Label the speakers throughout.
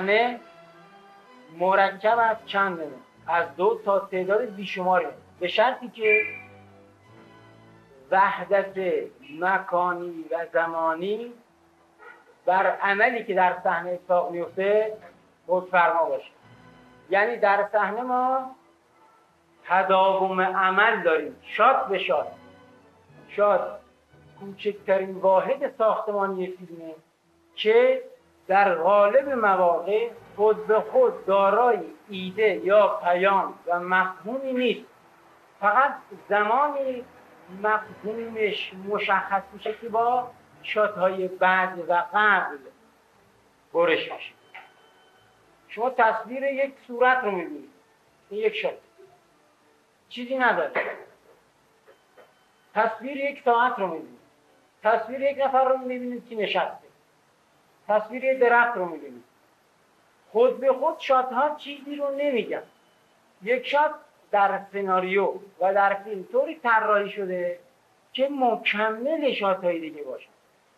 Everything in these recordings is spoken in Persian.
Speaker 1: صحنه مرکب از چند از دو تا تعداد بیشماری به شرطی که وحدت مکانی و زمانی بر عملی که در صحنه اتفاق میفته فرما باشه. یعنی در صحنه ما تداوم عمل داریم. شاد به شاد. شاد. کوچکترین واحد ساختمانی فیلمه که در غالب مواقع خود به خود دارای ایده یا پیام و مفهومی نیست. فقط زمانی مفهومش مشخص میشه که با شادهای بعد و قبل برش میشه. شما تصویر یک صورت رو می‌بینید. این یک شات چیزی نداره. تصویر یک ساعت رو می‌بینید. تصویر یک نفر رو می‌بینید که نشسته. تصویر یک درخت رو می‌بینید خود به خود شات ها چیزی رو نمیگن. یک شات در سناریو و در فیلم طوری طراحی شده که مکمل شات های دیگه باشه.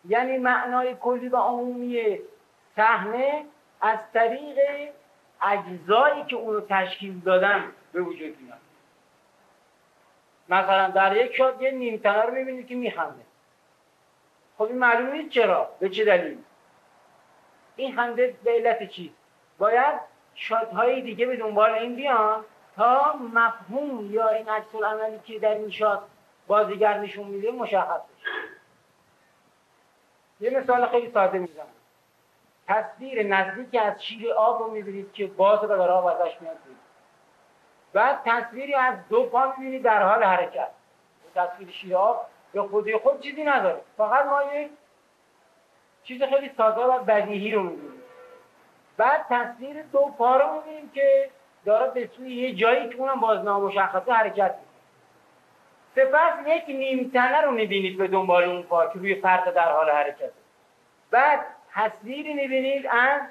Speaker 1: یعنی معنای کلی و عمومی صحنه از طریق اجزایی که اونو تشکیل دادن به وجود میاد. مثلا در یک شات یه نیمتنه رو می‌بینید که میخنده. خب این معلوم نیست چرا؟ به چه دلیل؟ این خنده به علت چی؟ باید شات های دیگه به دنبال این بیان تا مفهوم یا این عکس‌العملی که در این شات بازیگر نشون میده مشخص بشه. یه مثال خیلی ساده می‌زنم. تصویر نزدیک از شیر آب رو می‌بینید که بازه و داره آب ازش میاد بعد تصویری از دو پا می‌بینید در حال حرکت. تصویر شیر آب به خودی خود چیزی نداره. فقط ما یک چیز خیلی ساده و بدیهی رو می‌بینیم بعد تصویر دو پا رو می‌بینیم که داره به سوی یه جایی که اونم باز نامشخصه حرکت می‌کنه. سپس یک نیمتنه رو می‌بینید به دنبال اون پا که روی فرد در حال حرکت بعد تصویری می‌بینید از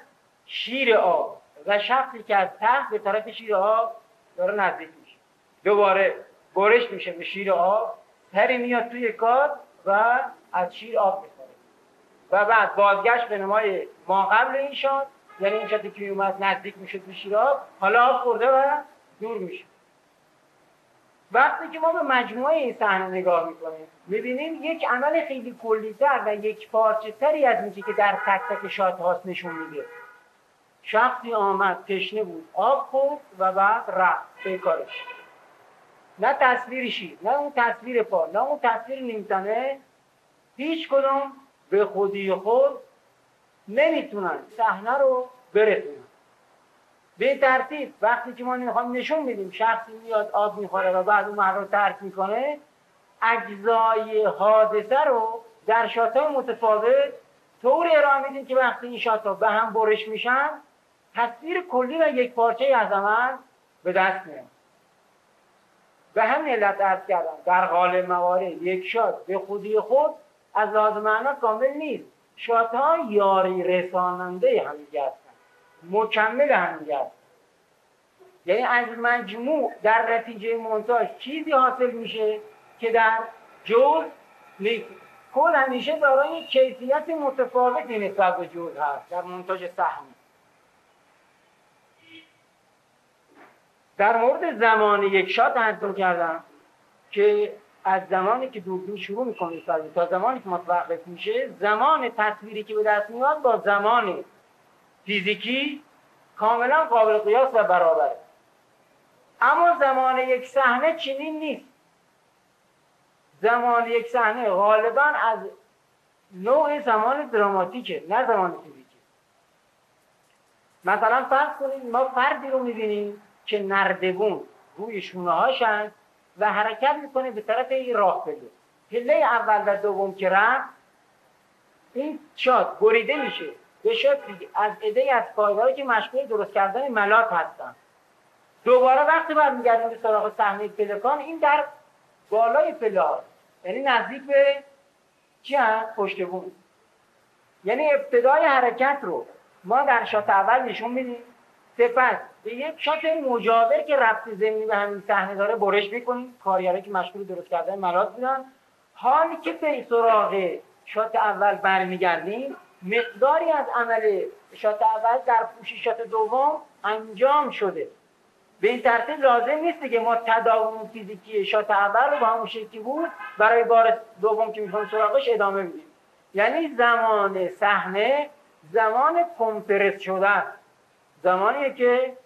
Speaker 1: شیر آب و شخصی که از تحت به طرف شیر آب داره نزدیک میشه. دوباره برش میشه به شیر آب تری میاد توی کار و از شیر آب می‌خوره. و بعد بازگشت به نمای ما قبل این شاد یعنی این شاتی که اومد نزدیک میشه به شیر آب حالا آب خورده و دور میشه وقتی که ما به مجموعه این صحنه نگاه می‌کنیم می‌بینیم یک عمل خیلی کلیتر و یک پارچه تری از اینکه که در تک تک شات هاست نشون میده. شخصی آمد تشنه بود آب خورد و بعد رفت به کارش. نه تصویر نه اون تصویر پا نه اون تصویر نیمتنه هیچ کدوم به خودی خود نمی‌تونن صحنه رو برسونن. به ترتیب وقتی که ما می‌خوام نشون میدیم شخصی میاد آب می‌خوره و بعد اون محل رو ترک می‌کنه اجزای حادثه رو در شاتای متفاوت طور ارائه میدیم که وقتی این شات به هم برش میشن تصویر کلی و یک پارچه از عمل به دست میاد. به همین علت عرض کردم در غالب موارد یک شات به خودی خود از لحاظ معنا کامل نیست. شات ها یاری رساننده همدیگه هستن مکمل همدیگه هستن یعنی از مجموع در نتیجه مونتاژ چیزی حاصل میشه که در جز کل همیشه دارای کیفیت متفاوتی نسبت به جز هست. در مونتاژ سهمی در مورد زمان یک شات انتون کردم که از زمانی که دوربین شروع می‌کنه تا زمانی که متوقف میشه زمان تصویری که به دست میاد با زمان فیزیکی کاملا قابل قیاس و برابره. اما زمان یک صحنه چنین نیست. زمان یک صحنه غالبا از نوع زمان دراماتیکه نه زمان فیزیکی. مثلا فرض کنید ما فردی رو می‌بینیم که نردبون روی شونه هاشن و حرکت می‌کنه به طرف این راه پله پله اول و دوم که رفت این شاد بریده میشه. به شکلی از ایده از کارگاهی که مشغول درست کردن ملات هستن. دوباره وقتی برمیگردیم به سراغ صحنه پلکان این در بالای پله هاست یعنی نزدیک به چی؟ پشت بون یعنی ابتدای حرکت رو ما در شات اول نشون میدیم. سپس به یک شات مجاور که رفت زمینی به همین صحنه داره برش می‌کنیم کارگرایی که مشغول درست کردن ملات بودن حالی که به سراغ شات اول برمیگردیم مقداری از عمل شات اول در پوشش دوم انجام شده. به این ترتیب لازم نیست که ما تداوم فیزیکی شات اول رو با همون شکلی بود برای بار دوم که می‌خوایم سراغش ادامه بدیم. یعنی زمان صحنه زمان کمپرس شده زمانیه که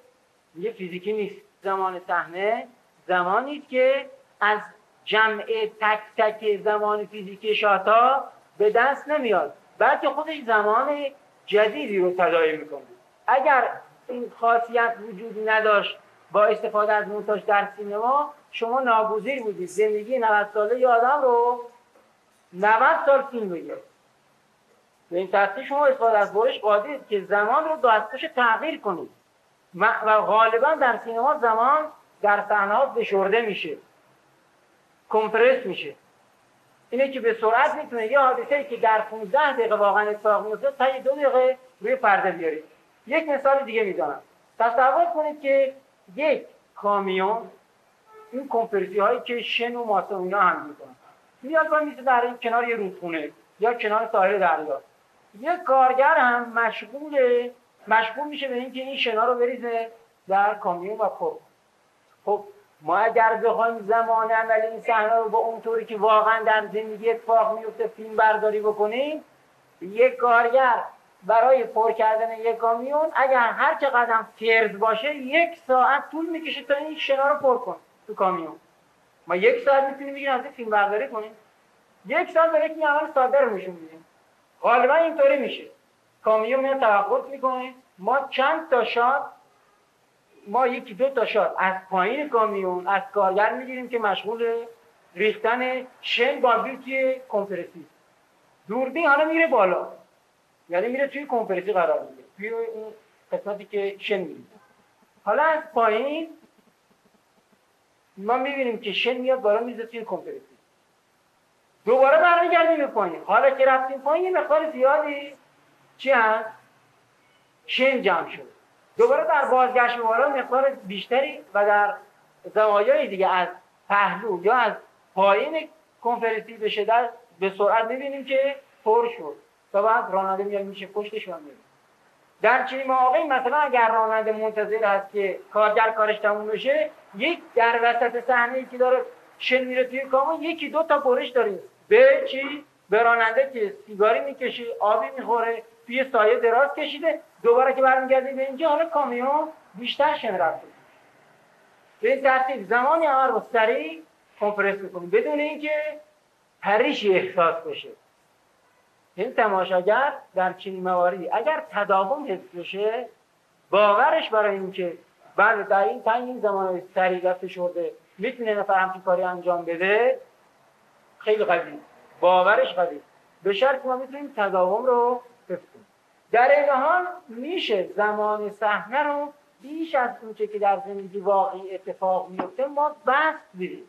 Speaker 1: یه فیزیکی نیست. زمان صحنه زمانی که از جمع تک تک زمان فیزیکی شاتا به دست نمیاد. بلکه خودش زمان جدیدی رو تداعی می‌کنه. اگر این خاصیت وجود نداشت با استفاده از مونتاژ در سینما شما ناگزیر بودید. زندگی 90 ساله یه آدم رو 90 سال فیلم بگیرید. به این ترتیب شما استفاده از برش قادرید که زمان رو دستش تغییر کنید. و غالبا در سینما زمان در صحنه بشورده میشه. کمپرس میشه. اینه که به سرعت می‌تونه یه حادثه که در 15 دقیقه واقعا اتفاق میفته تا دو دقیقه روی پرده بیارید. یک مثال دیگه می‌دانم تصور کنید که یک کامیون این کمپرسی هایی که شن و ماسه اینا هم می‌کنن میاد و میشه در کنار یه رودخونه یا کنار ساحل دریا. یک کارگر هم مشغول مشغول میشه به اینکه این شنا رو بریزه در کامیون و پر خب ما اگر بخوایم زمان عمل این صحنه رو با اونطوری که واقعا در زندگی اتفاق میفته فیلم برداری بکنیم یک کارگر برای پر کردن یک کامیون اگر هر چه قدم فرض باشه یک ساعت طول می‌کشه تا این شنا رو پر کن تو کامیون. ما یک ساعت می‌تونیم بگیم از فیلم برداری کنیم. یک ساعت برای که عمل ساده رو میدیم غالبا اینطوری میشه. کامیون میاد توقف می‌کنه. ما چند تا شات ما یکی دو تا شات از پایین کامیون از کارگر می‌گیریم که مشغول ریختن شن با بیوتی کمپرسی. دوربین حالا میره بالا. یعنی میره توی کمپرسی قرار می‌گیره توی اون قسمتی که شن میره حالا از پایین ما می‌بینیم که شن میاد بالا میزه توی کمپرسی. دوباره برمیگردیم به پایین. حالا که رفتیم پایین یه مقدار زیادی چی هست؟ شن جمع شد. دوباره در بازگشت بالا مقدار بیشتری و در زوایای دیگه از پهلو یا از پایین کنفرنسی به شدت به سرعت می‌بینیم که پر شد. و بعد راننده میاد میشه پشتش میاد در چنین مواقعی مثلا اگر راننده منتظر هست که کارگر کارش تموم بشه یک در وسط صحنه که داره شن میره توی کامون یکی دو تا برش داریم به چی؟ به راننده که سیگاری می‌کشه آبی می‌خوره توی سایه دراز کشیده دوباره که برمیگرده به اینجا حالا کامیون بیشتر شن رفته به این ترتیب زمانی عمل رو سریع کمپرس می‌کنیم. بدون اینکه پریشی احساس بشه. این تماشاگر در چنین مواردی اگر تداوم حفظ بشه باورش برای اینکه بله در این تنگ زمان سریع و فشرده می‌تونه نفر همچین کاری انجام بده خیلی قوی. باورش قوی. به شرط ما می‌تونیم تداوم رو حفظ در این حال میشه زمان صحنه رو بیش از اونچه که در زندگی واقعی اتفاق میفته ما بست بدیم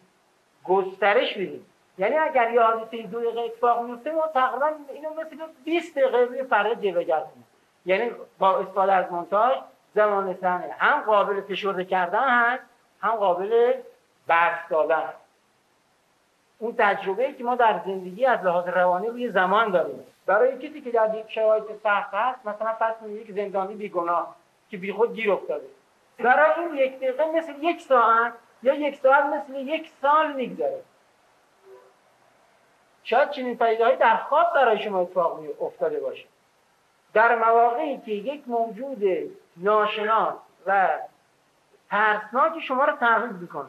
Speaker 1: گسترش بدیم یعنی اگر یه حادثه دو دقیقه اتفاق میفته ما تقریبا اینو مثل 20 دقیقه روی پرده جلوگر کنیم. یعنی با استفاده از مونتاژ زمان صحنه هم قابل فشرده کردن هست هم قابل بست دادن اون تجربه که ما در زندگی از لحاظ روانی روی زمان داریم. برای کسی که در یک شرایط سخت هست مثلا فرض یک زندانی بیگناه که بیخود گیر افتاده. برای این یک دقیقه مثل یک ساعت یا یک ساعت مثل یک سال میگذره. شاید چنین پدیده‌ای در خواب برای شما اتفاق افتاده باشه. در مواقعی که یک موجود ناشناس و ترسناکی شما رو تغییر می‌کنه.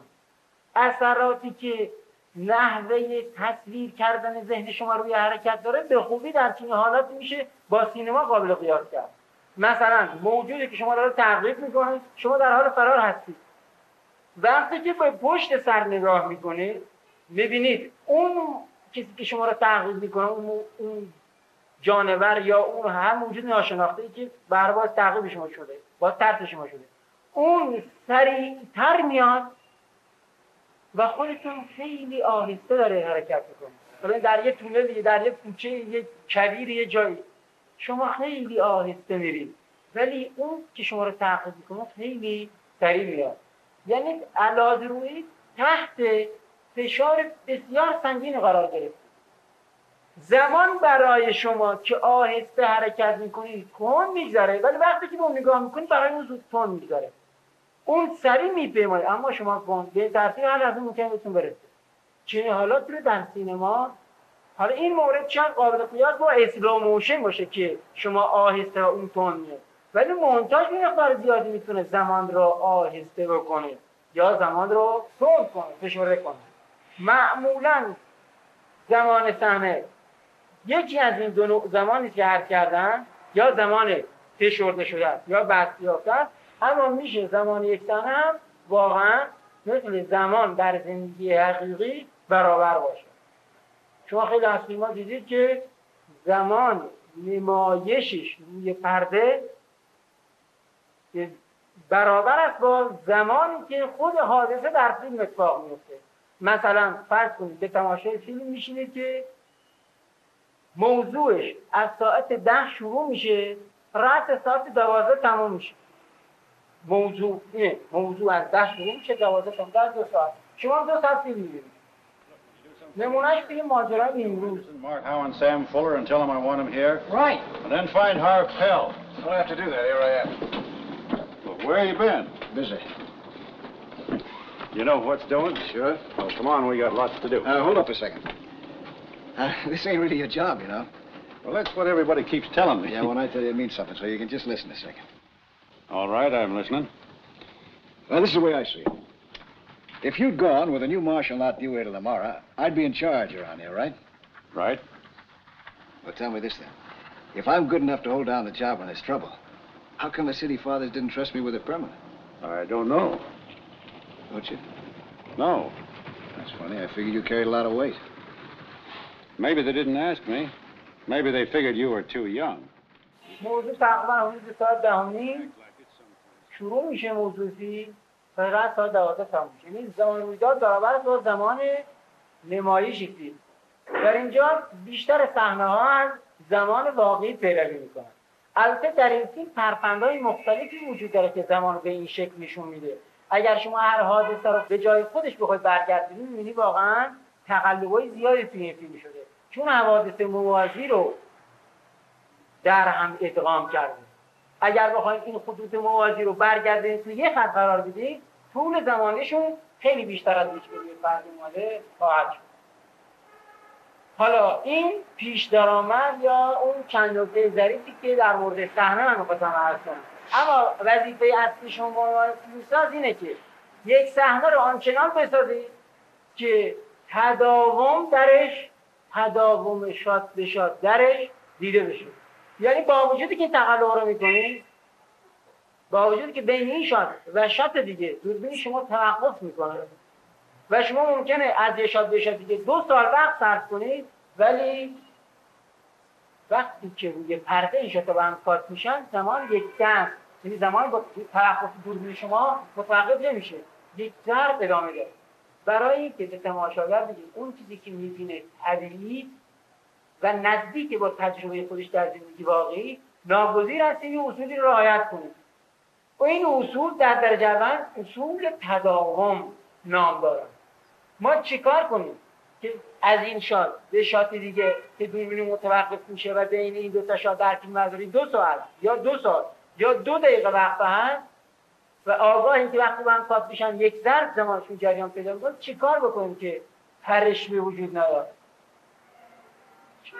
Speaker 1: اثراتی که نحوه تصویر کردن ذهن شما روی حرکت داره به خوبی در چنین حالت میشه با سینما قابل قیاس کرد. مثلا موجودی که شما رو تعقیب می‌کنه شما در حال فرار هستید. وقتی که به پشت سر نگاه می‌کنید می‌بینید اون کسی که شما رو تعقیب می‌کنه اون, اون جانور یا اون هر موجود ناشناخته ای که برباز تعقیب شما شده با ترس شما شده. اون سریعتر میاد و خودتون خیلی آهسته داره حرکت می‌کنه در یه تونل در یه کوچه یه کبیر یه جایی. شما خیلی آهسته میرید ولی اون که شما رو تعقیب می‌کنه خیلی سریع میاد. یعنی علاوه روی تحت فشار بسیار سنگین قرار گرفت. زمان برای شما که آهسته حرکت می‌کنید کن میگذره. ولی وقتی که با نگاه می‌کنید برای اون زود تون میگذره. اون سری میپیماید. اما شما کن به ترتیب هر لحظه ممکنه بهتون برسه چنین حالات رو در سینما. حالا این مورد چند قابل قیاس با اسلو موشن باشه که شما آهسته اون تون میاد ولی مونتاژ به مقدار زیادی می‌تونه زمان رو آهسته بکنه یا زمان رو تون کنه فشرده کنه. معمولا زمان صحنه. یکی از این دو نوع زمانی که عرض کردن یا زمان فشرده شده است یا بسته یافته است اما میشه زمان یک صحنه هم واقعا مثل زمان در زندگی حقیقی برابر باشه. شما خیلی از فیلم دیدید که زمان نمایشش روی پرده برابر است با زمانی که خود حادثه در فیلم اتفاق میفته مثلا فرض کنید به تماشای فیلم میشینه که موضوعش از ساعت ده شروع میشه رأس ساعت دوازده تمام میشه. موضوع اینه موضوع از ده شروع میشه دوازده تمام در دو ساعت شما دو ساعت فیلم میبینید نمونهش فیلم ماجرای امروز
Speaker 2: Mark Howe and Sam Fuller and tell them I want them here.
Speaker 1: Right.
Speaker 2: And then find Harv Pell.
Speaker 3: I don't have to do that. Here I am.
Speaker 2: Well, where you been?
Speaker 3: Busy.
Speaker 2: You know what's doing?
Speaker 3: Sure.
Speaker 2: Well, come on, we got lots to do.
Speaker 3: Uh, hold up a second. Uh, this ain't really your job, you know.
Speaker 2: Well, that's what everybody keeps telling me.
Speaker 3: Yeah, when I tell you it means something, so you can just listen a second.
Speaker 2: All right, I'm listening.
Speaker 3: Well, this is the way I see it. If you'd gone with a new marshal not due here till tomorrow, I'd be in charge around here, right?
Speaker 2: Right.
Speaker 3: Well, tell me this, then. If I'm good enough to hold down the job when there's trouble, how come the city fathers didn't trust me with a permanent?
Speaker 2: I don't know.
Speaker 3: Don't you?
Speaker 2: No.
Speaker 3: That's funny. I figured you carried a lot of weight.
Speaker 2: Maybe they didn't ask me. Maybe they figured you were too young.
Speaker 1: Moses, I to down here. شروع میشه موضوع فیلم تا رد ساعت دوازده تموم میشه. یعنی زمان رویداد برابر است با زمان نمایش فیلم در اینجا بیشتر صحنه ها از زمان واقعی پیروی می‌کنن. البته در این فیلم پرپندهای مختلفی وجود داره که زمان به این شکل نشون میده. اگر شما هر حادثه رو به جای خودش بخواید برگردونید می‌بینی واقعا تقلبای زیادی توی این فیلم شده. چون حوادث موازی رو در هم ادغام کردیم اگر بخواید این خطوط موازی رو برگردونید توی یه خط قرار بدید طول زمانشون خیلی بیشتر از یک ویدیو فرد اومده خواهد شد. حالا این پیش درآمد یا اون چند نکته ظریفی که در مورد صحنه من می‌خواستم عرض اما وظیفه اصلی شما عنوان فیلمساز اینه که یک صحنه رو آنچنان بسازید که تداوم درش تداوم شات به شات درش دیده بشه. یعنی با وجودی که این تقلب رو می‌کنید با وجودی که بین این شات و شات دیگه دوربین شما توقف می‌کنه. و شما ممکنه از یه شات به شات دیگه دو سال وقت صرف کنید ولی وقتی که روی پرده این شات با هم کات میشن زمان یک دست یعنی زمان با توقف دوربین شما متوقف نمیشه. یک ضرب ادامه داره. برای اینکه به تماشاگر بگید اون چیزی که می‌بینه طبیعی و نزدیک با تجربه خودش در زندگی واقعی ناگزیر است این اصولی رو رعایت کنید و این اصول در درجه اول اصول تداوم نام دارن. ما چیکار کنیم که از این شات به شات دیگه که دوربین متوقف میشه و بین این دو تا شات در دو ساعت یا دو ساعت یا دو دقیقه وقت هست و آگاه اینکه وقتی هم کات میشن یک ضرب زمانشون جریان پیدا می‌کنه چیکار بکنیم که پرش به وجود نیاد؟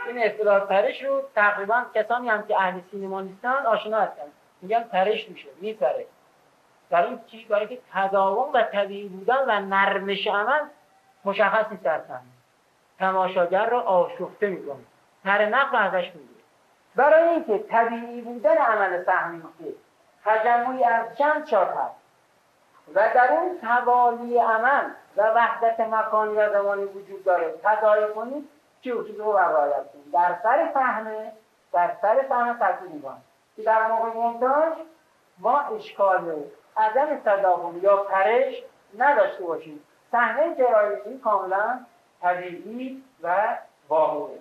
Speaker 1: این اصطلاح پرش رو تقریبا کسانی هم که اهل سینما نیستن آشنا هستن. میگن پرش میشه میپره. در این چی برای که تداوم و طبیعی بودن و نرمش عمل مشخص نیست در تماشاگر را آشفته می‌کنه. هر نقل ازش می‌گیره. برای اینکه طبیعی بودن عمل صحنه که تجمعی از چند شات هست و در اون توالی عمل و وحدت مکانی و زمانی وجود داره تداعی کنید اصول رو رعایت کنید در سر صحنه در سر صحنه تاکید می‌کنم که در موقع مونتاژ ما اشکال عدم تداوم یا پرش نداشته باشیم. صحنه ارائه کاملا طبیعی و واقعی.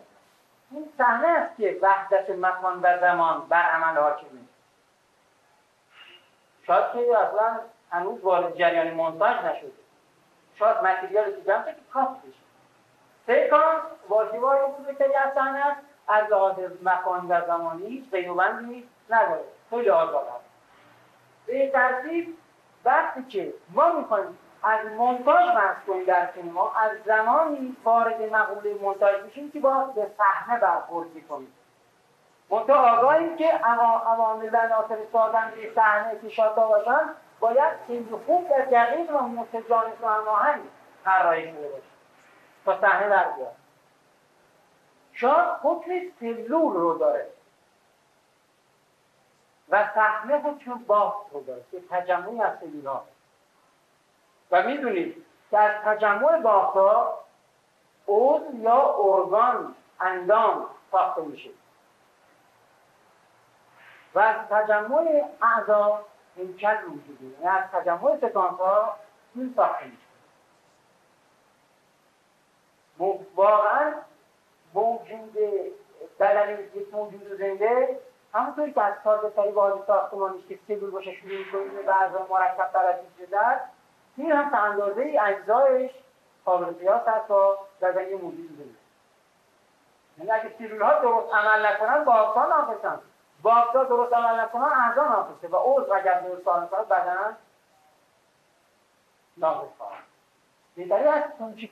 Speaker 1: این صحنه است که وحدت مکان و زمان بر عمل حاکمه. شاید که اصلا هنوز وارد جریان مونتاژ نشده. شاید متریالی که جمع که کات بشه. سکانس واژه‌های بزرگتری از صحنه از لحاظ مکانی و زمانی هیچ قیدوبندی نداره خیلی آزاد هست. به این ترتیب وقتی که ما می‌خوایم از مونتاژ بحث کنیم در سینما از زمانی وارد مقوله مونتاژ میشیم که با به صحنه برخورد کنیم منتها آگاهیم که عوامل و عناصر سازنده صحنه که شاتا باشن باید خیلی خوب و دقیق و متجانس و هماهنگ طراحی شده باشه. تا صحنه در بیاد شاه حکم سلول رو داره و صحنه حکم بافت رو داره که تجمعی از سلول ها و می‌دونید که از تجمع بافت ها یا ارگان اندام ساخته میشه. و از تجمع اعضا هیکل وجودی یعنی از تجمع سکانس ها این ساخته میشه واقعا موجود بدن یک موجود زنده همونطوری که از ساده تری بازی ساختمانیش که سلول باشه شروع می‌کنیم به بعضا مرکب ترجیح شده این هم اندازه اجزایش قابل قیاس هست با بدن موجود زنده. یعنی اگه سلول ها درست عمل نکنن باکتا ناقصن باکتا درست عمل نکنن اعضا ناقصه و عضو اگر درست عمل بدن ناقص خواهد. بهتری از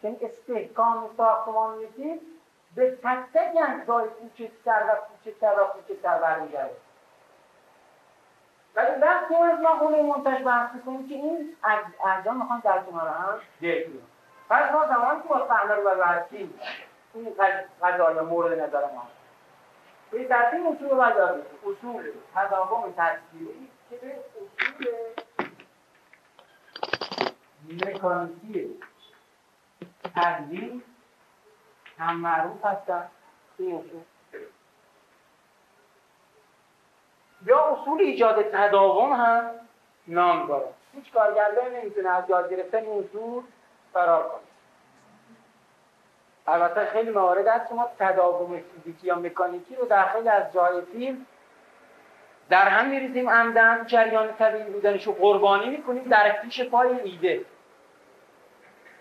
Speaker 1: که استحکام ساختمان می‌دید به تک تک اجزای کوچکتر و کوچکتر و کوچکتر برمیگرده. ولی وقتی از ما خونه منتج بحث کنیم که این اجزا می‌خوان در کنار هم دیگه پس ما زمانی که با صحنه رو ببرسیم این قضایی مورد نظر ما به ترتیب اصول باید اصول تداوم تصویری که به اصول مکانیکی تحلیل هم معروف هستن یا اصول ایجاد تداوم هم نام داره. هیچ کارگردان نمی‌تونه از یاد گرفتن این اصول فرار کنه. البته خیلی موارد هست که ما تداوم فیزیکی یا مکانیکی رو در خیلی از جای فیلم در هم میریزیم عمدن. جریان طبیعی بودنش رو قربانی می‌کنیم. در پیش پای ایده.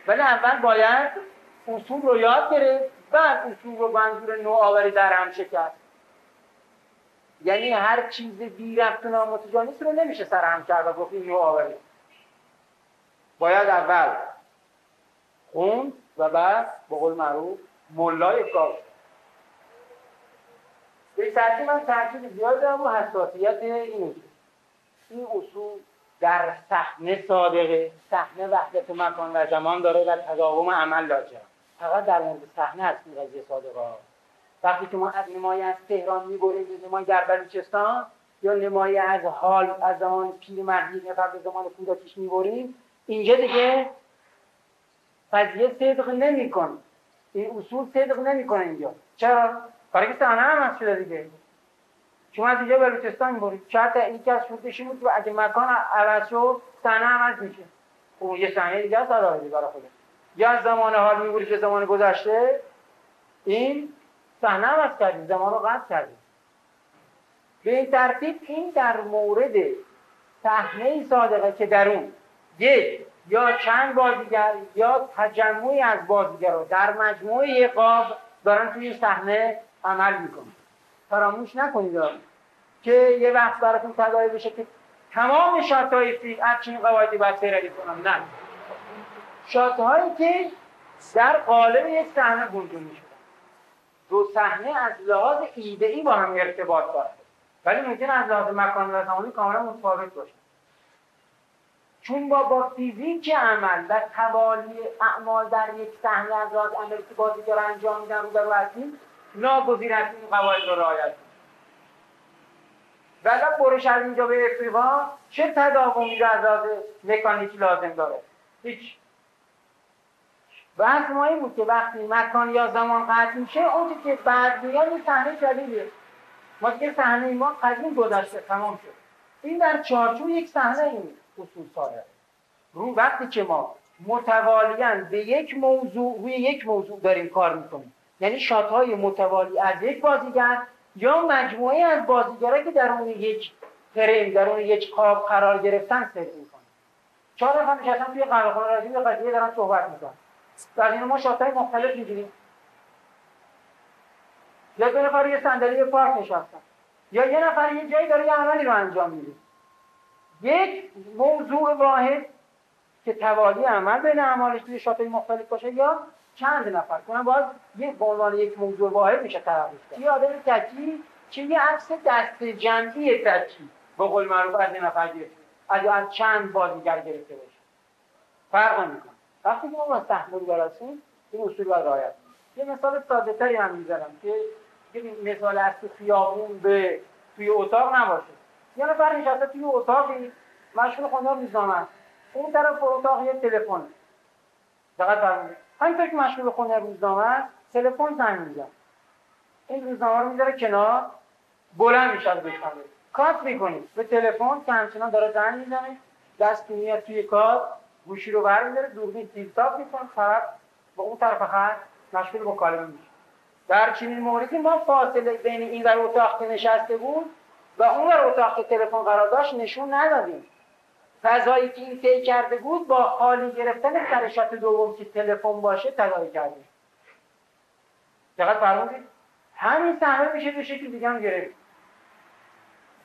Speaker 1: ولی اول باید اصول رو یاد گرفت بعد اصول رو منظور نوآوری در هم کرد یعنی هر چیز بی رفت و نامتجانیست رو نمیشه سرهم کرد و گفت این نوآوری. باید اول خوند و بعد به قول معروف ملای کار به سرکی من تاکید زیاد دارم و حساسیت این. اصول این اصول در صحنه صادقه صحنه وحدت مکان و زمان داره و تداوم عمل لاجرم. فقط در مورد صحنه هست این قضیه صادقه. وقتی که ما از نمای از تهران می‌بریم به نمای در بلوچستان یا نمای از حال از زمان پیرمردی قبل زمان کودکیش می‌بریم اینجا دیگه قضیه صدق نمیکن این اصول صدق نمی‌کنه اینجا. چرا؟ برای که صحنه هم شده دیگه. شما از اینجا بلوچستان می‌برید. شاید یکی از شروطش بود که اگه مکان عوض شد صحنه عوض میشه. اون یه صحنه دیگه است برای خودش یا از زمان حال می‌برید به زمان گذشته این صحنه عوض کردیم زمان رو قطع کردیم به این ترتیب این در مورد صحنه صادقه که در اون یک یا چند بازیگر یا تجمعی از بازیگران در مجموعه قاب دارن توی صحنه عمل می‌کنن. فراموش نکنید. که یه وقت براتون تدایی بشه که تمام شات های از چین قواعدی باید پیروی کنم. نه. شات هایی که در قالب یک صحنه گنجون می‌شدن. دو صحنه از لحاظ ایده ای با هم ارتباط داره ولی ممکن از لحاظ مکان و زمانی کاملا متفاوت باشه. چون با با فیزیک عمل و توالی اعمال در یک صحنه از لحاظ عملی که بازیگر انجام میدن رو هستیم ناگزیر است این قواعد رو رعایت ولی برش از اینجا به افریقا چه تداومی رو از لحاظ مکانیکی لازم داره؟ هیچ. بحث ما این بود که وقتی مکان یا زمان قطع میشه اون که بعد میاد این صحنه جدیده. ما که صحنه ما قدیم گذشته تمام شد. این در چارچوب یک صحنه این ساده. رو وقتی که ما متوالیاً به یک موضوع روی یک موضوع داریم کار می‌کنیم. یعنی شات های متوالی از یک بازیگر یا مجموعه از بازیگرایی که در اون یک فریم در اون یک قاب قرار گرفتن سر می‌کنن چهار نفر نشستن توی قهوه‌خانه راجع به قضیه دارن صحبت می‌کنن. در این ما شات های مختلف می‌گیریم. یا دو نفر یه صندلی پارک نشستن. یا یه نفر یه جایی داره یه عملی رو انجام میده. یک موضوع واحد که توالی عمل بین اعمالش توی شاتای مختلف باشه یا چند نفر کنن باز یه به عنوان یک موضوع واحد میشه تعریف کرد یه آدم تکی که یه عکس دست جمعی تکی به قول معروف از یه نفر گرفته. از از چند بازیگر گرفته باشه. فرق می‌کنه وقتی که ما با تحمل برسیم این اصول باید رعایت یه مثال ساده تری هم می‌زنم که مثال از تو خیابون به توی اتاق نباشه. یه نفر نشسته توی اتاقی مشغول خوندن روزنامه اون طرف اتاق یه تلفن دقت فرمودید همینطور که مشغول خوندن روزنامه است تلفن زنگ می‌زنه. این روزنامه رو می‌ذاره کنار بلند میشه از بشنوه کات می‌کنید به تلفن که همچنان داره زنگ می‌زنه. دست میاد توی کات گوشی رو برمیداره دوربین تیپ می‌کنه طرف با اون طرف خط مشغول مکالمه میشه. در چنین موردی ما فاصله بین این در اتاق که نشسته بود و اون در اتاق تلفن قرار داشت نشون ندادیم. فضایی که این طی کرده بود با خالی گرفتن سر شات دوم که تلفن باشه تداعی کردیم دقت فرمودید؟ همین صحنه میشه به شکل دیگه هم گرفت.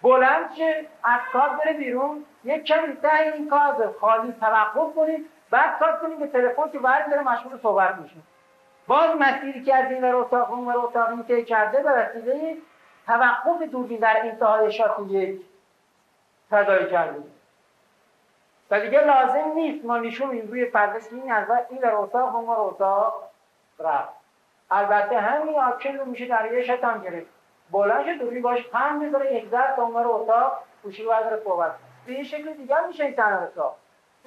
Speaker 1: بلند شه از کار بره بیرون یک کمی ته این کار خالی توقف کنید بعد کار کنید به تلفن که بعد داره مشغول صحبت میشه. باز مسیری که از این ور اتاق اون ور اتاق این کرده به وسیله توقف دوربین در انتهای شات یک تداعی کرده. و دیگه لازم نیست. ما نشون این روی پرده این از این در اتاق اون ور اتاق رفت. البته همین آکشن رو میشه در یه هم گرفت. بلند شد دوری باش هم می‌ذاره یک در تا اونور اتاق گوشی رو برداره صحبت به این شکل دیگه هم میشه این تنها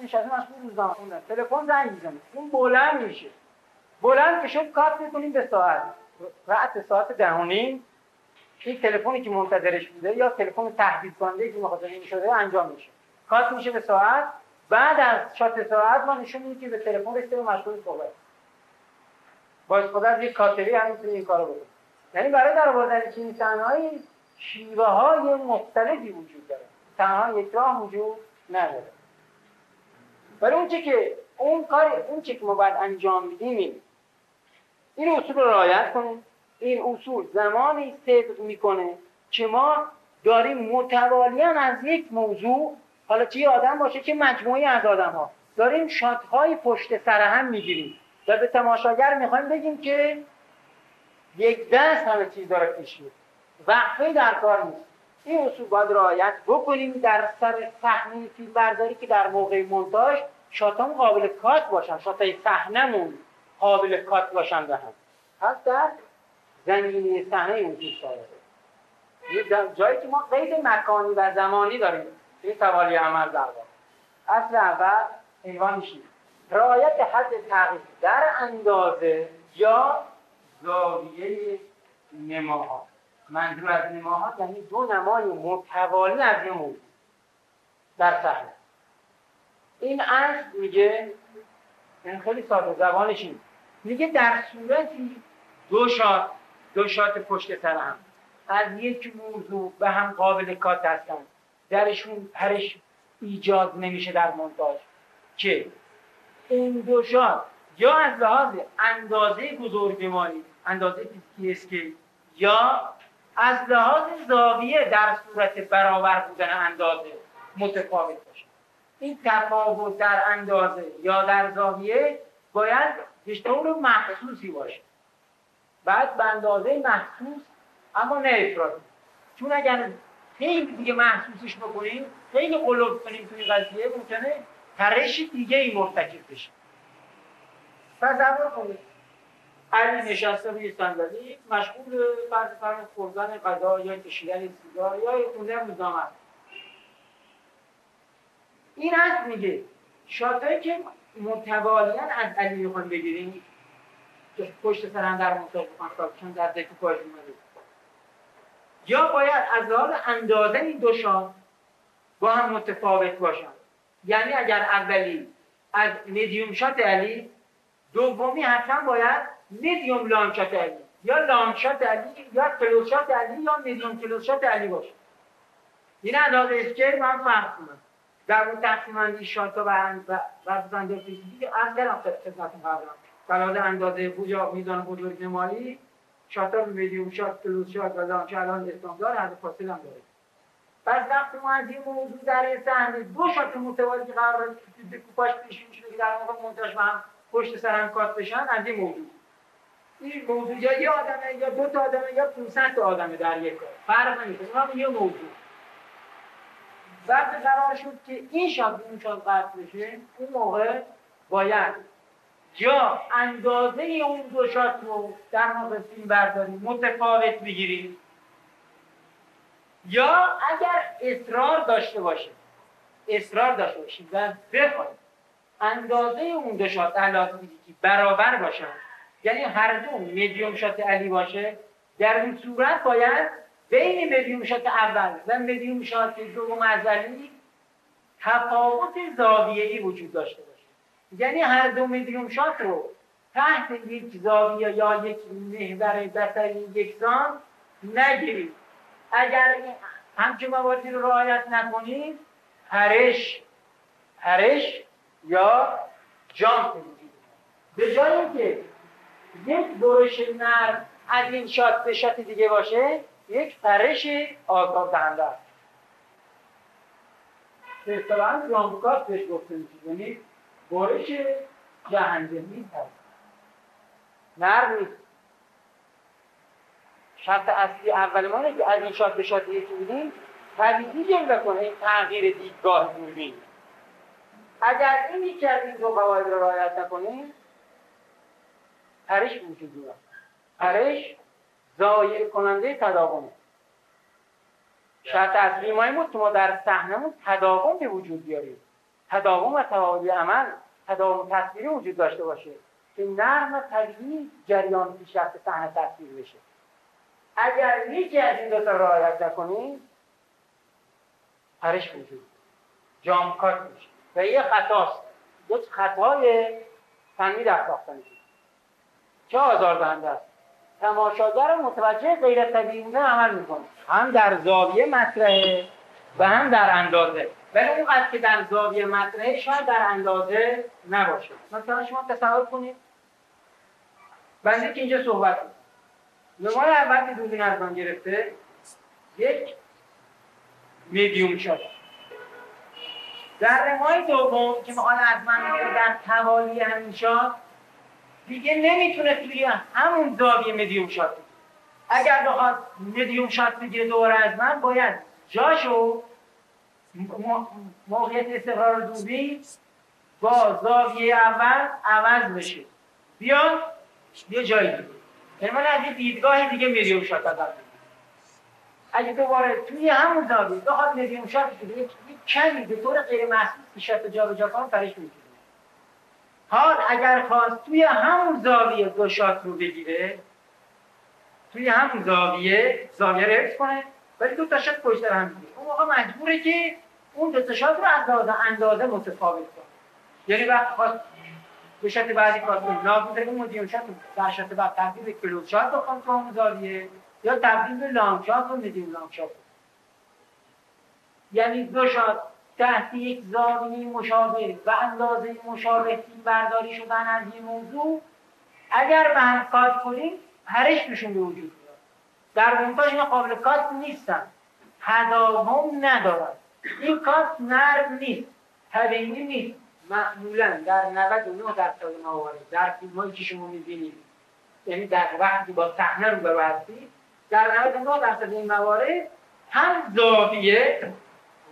Speaker 1: شده مشغول روزنامه خوندن. تلفن زنگ می‌زنه. این بلند میشه. بلند که شد کات می‌کنیم به ساعت. رأت ساعت دهونیم این تلفنی که منتظرش بوده یا تلفن تهدید کننده که مخاطب این شده انجام میشه. کات میشه به ساعت. بعد از شات ساعت ما نشون میدیم که به تلفن رسیده و مشغول صحبت. با استفاده از یک کاتری هم می‌تونی این کارو بکنی یعنی برای در آوردن چنین صحنه‌ای شیوه های مختلفی وجود داره. تنها یک راه وجود نداره. ولی اون که اون کار اون که ما باید انجام بدیم این این اصول رو رعایت کنیم. این اصول زمانی صدق می‌کنه که ما داریم متوالیاً از یک موضوع حالا چه آدم باشه که مجموعی از آدم ها داریم شاتهای پشت سر هم می‌گیریم و به تماشاگر می‌خوایم بگیم که یک دست همه چیز داره پیش میره وقفه در کار نیست. این اصول باید رعایت بکنیم. در سر صحنه فیلم برداری که در موقع مونتاژ شاتان قابل کات باشن. شاتای صحنهمون قابل کات باشن به هم. پس در زمینه صحنه اون چیز یه جایی که ما قید مکانی و زمانی داریم. این توالی عمل در واقع. اصل اول عنوان رعایت حد تغییر در اندازه یا زاویه نماها. منظور از نماها یعنی دو نمای متوالی از یه در صحنه. این اصل میگه این خیلی ساده زبانش این میگه در صورتی دو شات دو شات پشت سر هم. از یک موضوع به هم قابل کات هستن درشون پرش ایجاد نمیشه در مونتاژ. که این دو شات یا از لحاظ اندازه بزرگنمایی اندازه فیزیکی scale یا از لحاظ زاویه در صورت برابر بودن اندازه متفاوت باشه. این تفاوت در اندازه یا در زاویه باید به طور محسوسی باشه. بعد به اندازه محسوس اما نه افراطی چون اگر خیلی دیگه محسوسش بکنیم خیلی قلوب کنیم توی قضیه ممکنه ترش دیگه ای مرتکب بشه. تصور کنید علی نشسته روی صندلی مشغول فرض فرض خوردن غذا یا کشیدن سیگار یا خوندن روزنامه این هست میگه. شاتایی که متوالیاً از علی می‌خوان بگیریم که پشت سرم در مطابقان چون در دکی پاش اومده. یا باید از لحاظ اندازه این دو شات با هم متفاوت باشن. یعنی اگر اولی از مدیوم شات علی دومی حتما باید مدیوم لانچات علی. یا لانچات علی یا کلوشات علی یا مدیوم کلوشات علی باشه. این اندازه اسکیل من فرق کنم در اون تقسیم اندی شات و بند فیزیکی از کردم خدمتتون قبلا اندازه بوجا میزان بزرگ مالی شاتار میدیوم شات کلوز شات و لانچ الان استاندار هر فاصله هم داره. پس وقتی ما از این موضوع در این صحنه دو شات متوالی که قرار کوپاش پیشون شده که در واقع مونتاژ هم پشت سر هم کات بشن از این موضوع. این موضوع یا یه آدمه یا دو تا آدمه یا 500 تا آدمه در یک کادر. فرق نمی‌کنه. هم یه موضوع. وقتی قرار شد که این شات اون شات قطع بشه اون موقع باید یا اندازه اون دو شات رو در موقع فیلم برداری متفاوت بگیریم یا اگر اصرار داشته باشه اصرار داشته باشیم و بخوایم اندازه اون دو shot که برابر باشن یعنی هر دو medium shot علی باشه در این صورت باید بین medium shot اول و medium shot دوم از علی تفاوت زاویه‌ای وجود داشته باشه. یعنی هر دو medium shot رو تحت یک زاویه یا یک محور بصری یکسان نگیرید. اگر همچون مواردی رو رعایت نکنید پرش پرش یا جامپ به جای اینکه یک برش نر از این شات به شات دیگه باشه یک پرش آگاه دهنده است. به اصطلاحا جامپکات بهش گفته میشه یعنی برش جهنمی هست. نر نیست. شرط اصلی اول ما که از این شات به شات یکی بودیم طبیعی جلوه کنه این تغییر دیدگاه دوربین. اگر این یکی از این دو قواعد رو رعایت نکنیم پرش وجود دارد پرش ضایع کننده تداومه. شرط اصلی ما این بود که ما در صحنمون تداوم به وجود بیاریم. تداوم و تعالی عمل تداوم تصویری وجود داشته باشه که نرم و طبیعی جریان پیشرفت صحنه تصویر بشه. اگر یکی از این دو تا رعایت نکنیم پرش وجود جامکات میشه. و یه خطاست یک خطای فنی در ساختن چه آزاردهنده است. تماشاگر متوجه غیر طبیعی عمل می‌کنه. هم در زاویه مطرحه و هم در اندازه. ولی اونقدر که در زاویه مطرحه شاید در اندازه نباشه. مثلا شما تصور کنید. بنده که اینجا صحبت کنید نمای اول که دوربین از من گرفته یک میدیوم شد در نمای دوم که حال از من در توالی همین شد دیگه نمی‌تونه توی همون زاویه مدیوم شات اگر بخواد مدیوم شات بگیره دوباره از من باید جاشو موقعیت استقرار دوبی با زاویه اول عوض بشه. بیاد یه جایی دیگه. یعنی من از یه دیدگاه دیگه مدیوم شات ازم اگه دوباره توی همون زاویه بخواد مدیوم شات یک کمی به طور غیر محسوس شات جا کنم فرش می‌گیره حال اگر خواست توی همون زاویه دو شات رو بگیره توی همون زاویه زاویه رو حفظ کنه ولی دو تا شات پشت هم بگیره اون موقع مجبوره که اون دو تا شات رو اندازه اندازه متفاوت کنه یعنی وقت خواست دو شات بعدی خواست نابود اون مدیون شات در شات بعد تبدیل به کلوز شات بخوام تو همون زاویه یا تبدیل به لانگ شات و مدیون لانگ شات یعنی دو شات تحت یک زاویه مشابه و اندازه مشابه برداری شدن از این موضوع اگر به هم کات کنیم پرش بشون به وجود میاد. در مونتاژ اینا قابل کات نیستن. تداوم ندارن. این کات نرم نیست طبیعی نیست. معمولا در 99 درصد موارد در فیلم که شما می‌بینید یعنی در وقتی با صحنه رو هستید در 99 درصد این موارد هم زاویه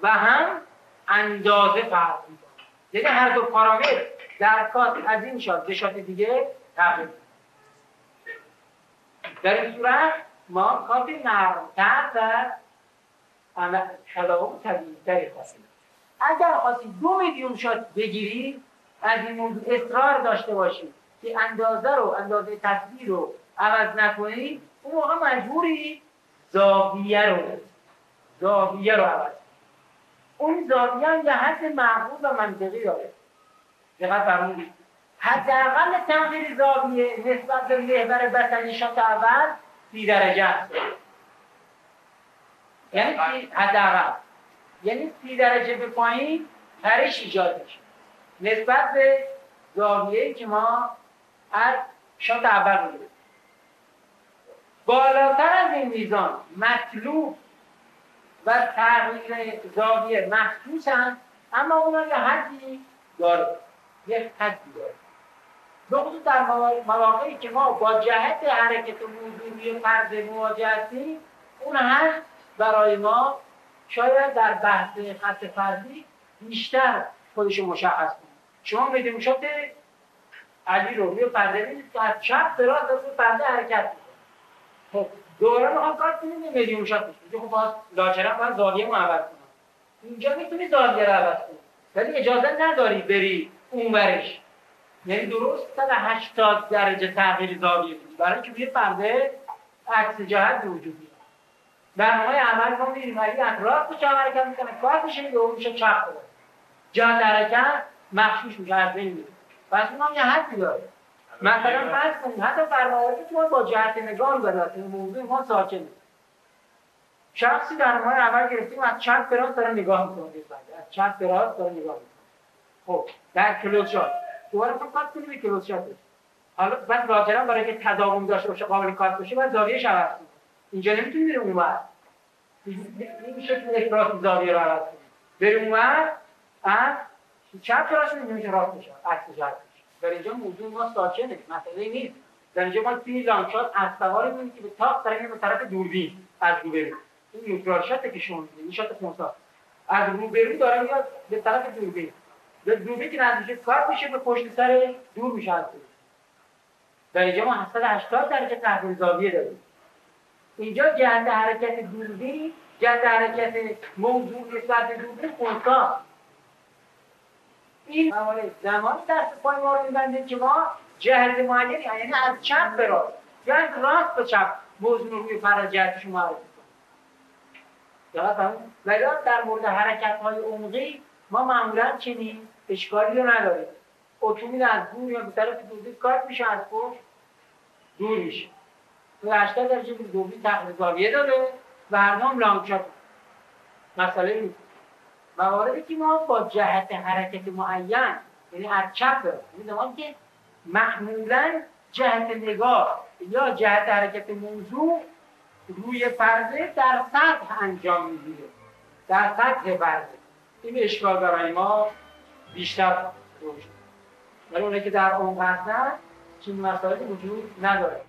Speaker 1: و هم اندازه فرق می‌کنه. یعنی هر دو پارامتر در cut از این shot به shot دیگه تغییر در این صورت ما cut نرمتر و تداوم طبیعیتری خواستیم. اگر خواستی دو medium shot بگیری از این موضوع اصرار داشته باشی که اندازه رو اندازه تصویر رو عوض نکنی اون موقع مجبوری زاویه رو زاویه رو عوض اون زاویه هم یه حد معقول و منطقی داره. دقت فرمودید. حداقل تغییر زاویه نسبت به محور بسنی شات اول سی درجه یعنی حداقل. یعنی سی درجه به پایین پرش ایجاد میشه. نسبت به زاویه که ما از شات اول رو بالاتر از این میزان مطلوب و تغییر زاویه محسوس اما اونا یه حدی داره. یک حدی داره. به در مواقعی که ما با جهت حرکت موضوعی پرده مواجه هستیم اون هست برای ما شاید در بحث خط فردی بیشتر خودش مشخص کنه. شما می‌دونید شد علی رو روی پرده می‌دید از چپ راست روی پرده حرکت خب دوره می‌خوام کار کنیم میدیوم شات بشه خب باز لاجرم باید زاویه رو عوض کنم. اینجا می‌تونی زاویه رو عوض کنی. ولی اجازه نداری بری اونورش یعنی درست 180 درجه تغییر زاویه بدی. برای اینکه روی پرده عکس جهت به وجود برنامه عمل ما میریم ولی به چپ حرکت می‌کنه کار میشه اون میشه چپ بده جهت حرکت مخشوش میشه از بین میره. پس اونم یه حدی داره مثلا فرض کنید حتی برنامه‌ای که با جهت نگاه به موضوع ما ساکنه شخصی در ماه عمل گرفتیم از چپ به راست داره نگاه می‌کنه. از چپ به راست داره نگاه می‌کنه. خب در کلوز شات. دوباره فقط کنیم کلوز شات حالا بعد لاجرم برای که تداوم داشته باشه قابل کات باشه باید زاویه عوض اینجا نمی‌تونیم بریم اونور این شکل راست زاویه رو عوض کنیم بریم اونور از چپ راست نمیشه راست میشه؟ عکس جهت در اینجا موضوع ما ساکنه مسئله نیست. در اینجا ما توی لانچات از سواری که به تاق داریم به طرف دوربین از روبرو این نیوترال شاته که شما این شات خونسا از روبرو داره میاد به طرف دوربین. به دوربین که نزدیک کار میشه به پشت سر دور میشه از در اینجا ما 780 درجه تحویل زاویه داریم. اینجا جهت حرکت دوربین جهت حرکت موضوع نسبت به دوربین خونسا. این موارد زمان دست پای ما رو میبنده که ما جهت معینی یعنی از چپ به راست. یا از راست به چپ موضوع رو روی فرجتش معرفی کنیم ولی در مورد حرکت های عمقی ما معمولا چنین اشکالی رو نداریم. اتومبیل از دور یا به طرف دور کارت میشه از پشت دور میشه. تو 80 درجه دوبی تقریبا زاویه داره و هر نام لانگ شات مسئله نیست. مواردی که ما با جهت حرکت معین یعنی از چپ زمان که معمولا جهت نگاه یا جهت حرکت موضوع روی پرده در سطح انجام می‌گیره. در سطح پرده این اشکال برای ما بیشتر روشن ولی اونه که در اون هستن چین مسائل وجود نداره.